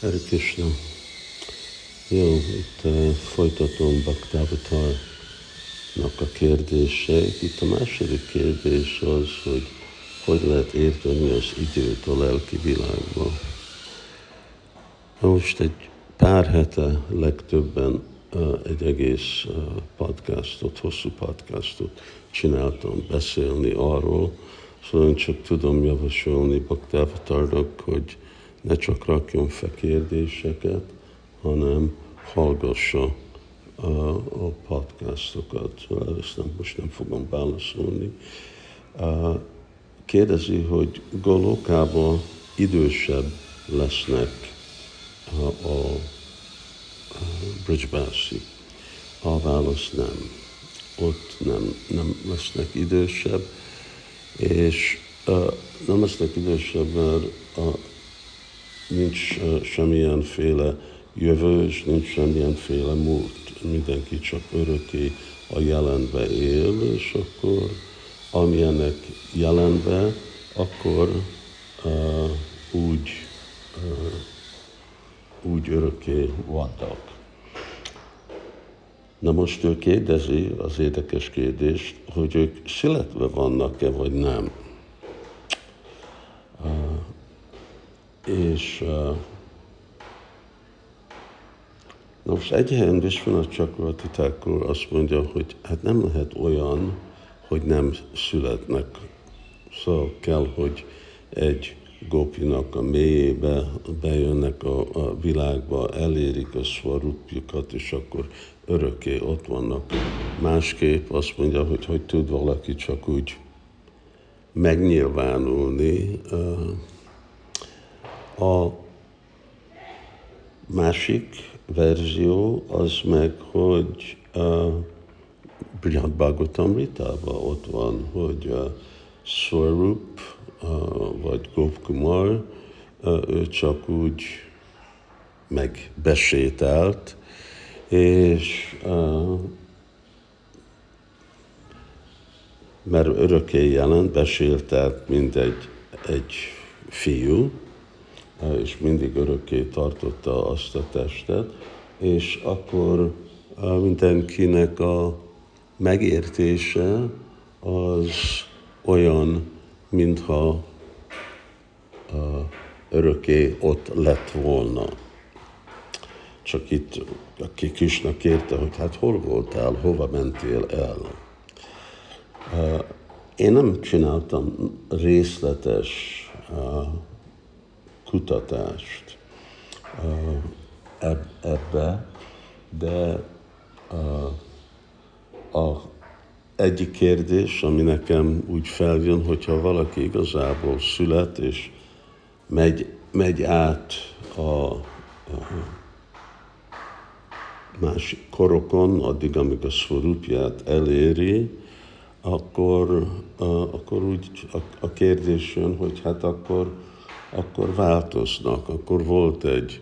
Hare Krishna. Jó, itt uh, folytatom Bhaktavatarnak a kérdéseit. Itt a második kérdés az, hogy hogy lehet érteni az időt a lelki világban. Most egy pár hete legtöbben uh, egy egész uh, podcastot, hosszú podcastot csináltam beszélni arról, szóval én csak tudom javasolni Bhaktavatarnak, hogy ne csak rakjon fel kérdéseket, hanem hallgassa a, podcastokat. Ezt nem, most nem fogom válaszolni. Kérdezi, hogy Golokában idősebb lesznek a, Bridgebászi. A válasz nem. Ott nem, nem lesznek idősebb, és nem lesznek idősebb, mert a nincs semmilyenféle jövő, és nincs semmilyenféle múlt. Mindenki csak örökké a jelenbe él, és akkor amilyenek jelenbe, akkor uh, úgy, uh, úgy örökké vannak. Na most ő kérdezi az érdekes kérdést, hogy ők születve vannak-e, vagy nem. És uh, most egy helyen Vishwanath Chakravarti Thakur azt mondja, hogy hát nem lehet olyan, hogy nem születnek. Szóval kell, hogy egy gópinak a mélyébe bejönnek a, a világba, elérik a szvarupjukat, és akkor örökké ott vannak. Másképp azt mondja, hogy hogy tud valaki csak úgy megnyilvánulni, uh, a másik verzió az meg, hogy uh, Brihad Bhagavatamritában ott van, hogy uh, Swarup vagy Gopkumar, uh, ő csak úgy megbesételt, és mert örökké jelent, besételt, mint egy, egy fiú, és mindig örökké tartotta azt a testet, és akkor mindenkinek a megértése az olyan, mintha örökké ott lett volna. Csak itt, aki Kisna kérte, hogy hát hol voltál, hova mentél el. Én nem csináltam részletes kutatást ebbe, de a egyik kérdés, ami nekem úgy feljön, hogyha valaki igazából szület, és megy, megy át a, a más korokon, addig, amíg a szorúpját eléri, akkor, akkor úgy a, a kérdés jön, hogy hát akkor akkor változnak, akkor volt egy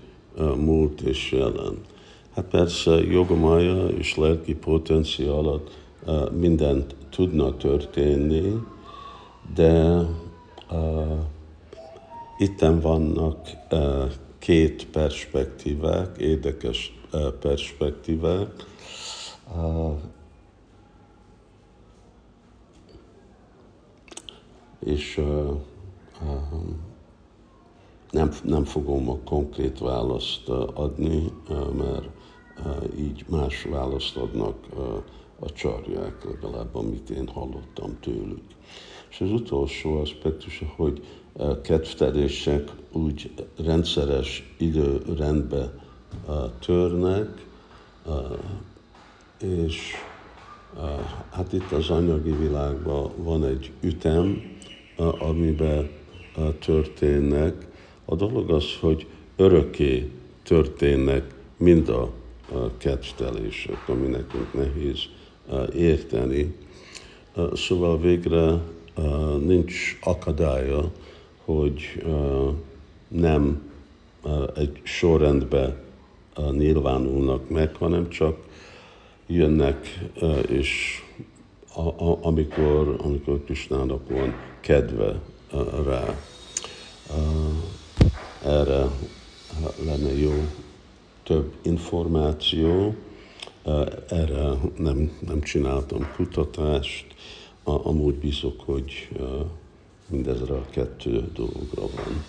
múlt és jelen. Hát persze jogomaja és lelki potenciál alatt uh, mindent tudna történni, de uh, itten vannak uh, két perspektívák, érdekes uh, perspektívák. Uh, és uh, um, nem, nem fogom a konkrét választ adni, mert így más választ adnak a csarják, legalább amit én hallottam tőlük. És az utolsó aspektus, hogy kedvtelések úgy rendszeres időrendbe törnek, és hát itt az anyagi világban van egy ütem, amiben történnek, a dolog az, hogy örökké történnek mind a, kedvtelések, ami nekünk nehéz érteni. Szóval végre nincs akadálya, hogy nem egy sorrendbe nyilvánulnak meg, hanem csak jönnek, és amikor, amikor Krisnának van kedve rá erre lenne jó több információ, erre nem, nem csináltam kutatást, amúgy bízok, hogy mindezre a kettő dologra van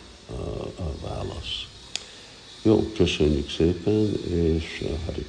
a válasz. Jó, köszönjük szépen, és Hari